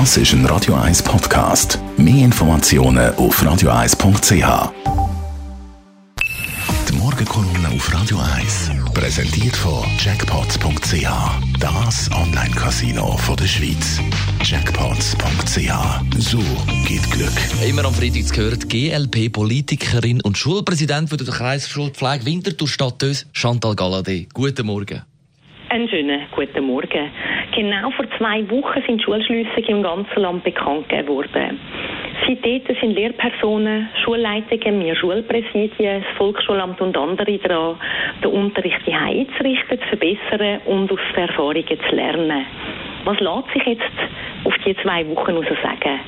Das ist ein Radio 1 Podcast. Mehr Informationen auf radio1.ch. Die Morgenkolumne auf Radio 1 präsentiert von Jackpots.ch. Das Online-Casino der Schweiz. Jackpots.ch. So geht Glück. Immer am Freitag gehört GLP-Politikerin und Schulpräsident der Kreisschulpflege Winterthur Stadtös Chantal Galladay. Guten Morgen. Einen schönen guten Morgen. Genau vor zwei Wochen sind Schulschliessungen im ganzen Land bekannt gegeben worden. Seitdem sind Lehrpersonen, Schulleitungen, wir Schulpräsidien, das Volksschulamt und andere daran, den Unterricht hier einzurichten, zu verbessern und aus den Erfahrungen zu lernen. Was lässt sich jetzt auf die zwei Wochen heraus sagen?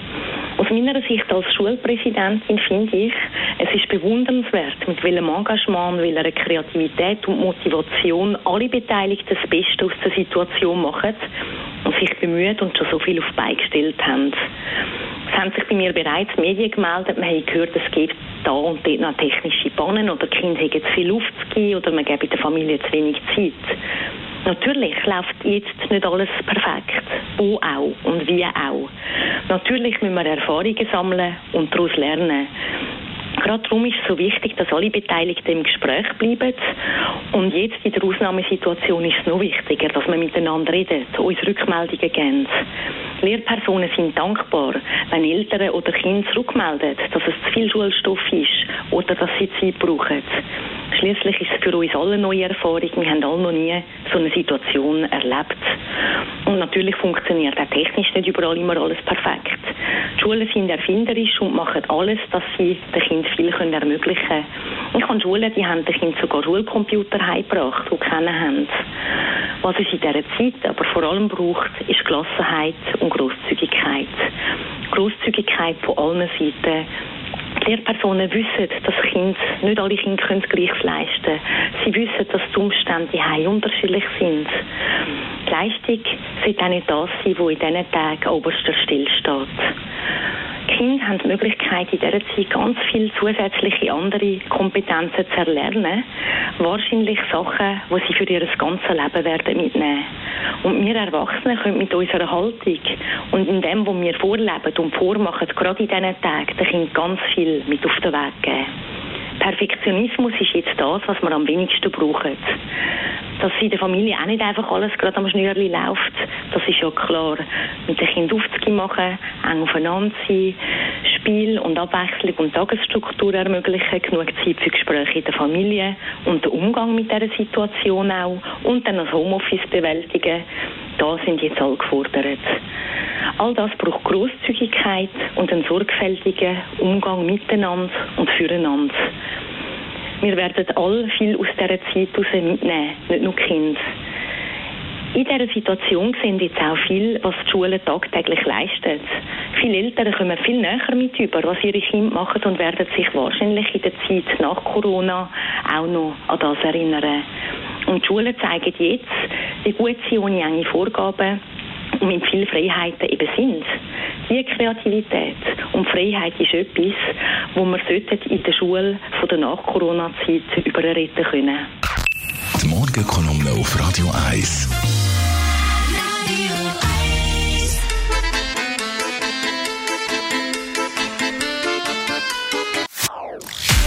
Aus meiner Sicht als Schulpräsidentin finde ich, es ist bewundernswert, mit welchem Engagement, welcher Kreativität und Motivation alle Beteiligten das Beste aus der Situation machen und sich bemüht und schon so viel auf beigestellt haben. Es haben sich bei mir bereits Medien gemeldet, man hat gehört, es gibt da und dort noch technische Pannen oder die Kinder haben zu viel Luft zu geben oder man gebe der Familie zu wenig Zeit. Natürlich läuft jetzt nicht alles perfekt. Wo auch und wie auch. Natürlich müssen wir Erfahrungen sammeln und daraus lernen. Gerade darum ist es so wichtig, dass alle Beteiligten im Gespräch bleiben. Und jetzt in der Ausnahmesituation ist es noch wichtiger, dass wir miteinander reden, uns Rückmeldungen geben. Lehrpersonen sind dankbar, wenn Eltern oder Kinder zurückmelden, dass es zu viel Schulstoff ist oder dass sie Zeit brauchen. Schließlich ist es für uns alle neue Erfahrung. Wir haben alle noch nie so eine Situation erlebt. Und natürlich funktioniert auch technisch nicht überall immer alles perfekt. Die Schulen sind erfinderisch und machen alles, dass sie den Kindern viel ermöglichen können. Ich habe Schulen, die haben den Kindern sogar Schulcomputer heimgebracht, die kennen haben. Was es in dieser Zeit aber vor allem braucht, ist Gelassenheit und Grosszügigkeit. Grosszügigkeit von allen Seiten Lehrpersonen wissen, dass Kinder, nicht alle Kinder können gleich leisten Sie wissen, dass die Umstände hier unterschiedlich sind. Die Leistung sollte auch nicht das sein, was in diesen Tagen oberster Stelle steht. Kinder haben die Möglichkeit, in dieser Zeit ganz viele zusätzliche andere Kompetenzen zu erlernen. Wahrscheinlich Sachen, die sie für ihr ganzes Leben werden mitnehmen. Und wir Erwachsenen können mit unserer Haltung und in dem, was wir vorleben und vormachen, gerade in diesen Tagen, den Kindern ganz viel mit auf den Weg geben. Perfektionismus ist jetzt das, was wir am wenigsten brauchen. Dass in der Familie auch nicht einfach alles gerade am Schnürli läuft, das ist ja klar. Mit den Kindern aufzugehen machen, eng aufeinander sein, Spiel und Abwechslung und Tagesstruktur ermöglichen, genug Zeit für Gespräche in der Familie und den Umgang mit dieser Situation auch und dann das Homeoffice bewältigen, da sind jetzt alle gefordert. All das braucht Großzügigkeit und einen sorgfältigen Umgang miteinander und füreinander. Wir werden alle viel aus dieser Zeit mitnehmen, nicht nur Kinder. In dieser Situation sehen jetzt auch viel, was die Schulen tagtäglich leisten. Viele Eltern kommen viel näher mit über, was ihre Kinder machen und werden sich wahrscheinlich in der Zeit nach Corona auch noch an das erinnern. Und die Schulen zeigen jetzt, wie gut sie ohne enge Vorgaben und mit viel Freiheiten eben sind. Die Kreativität und Freiheit ist etwas, wo wir in der Schule von der Nach-Corona-Zeit überreden können. Die Morgenkolumne auf Radio 1.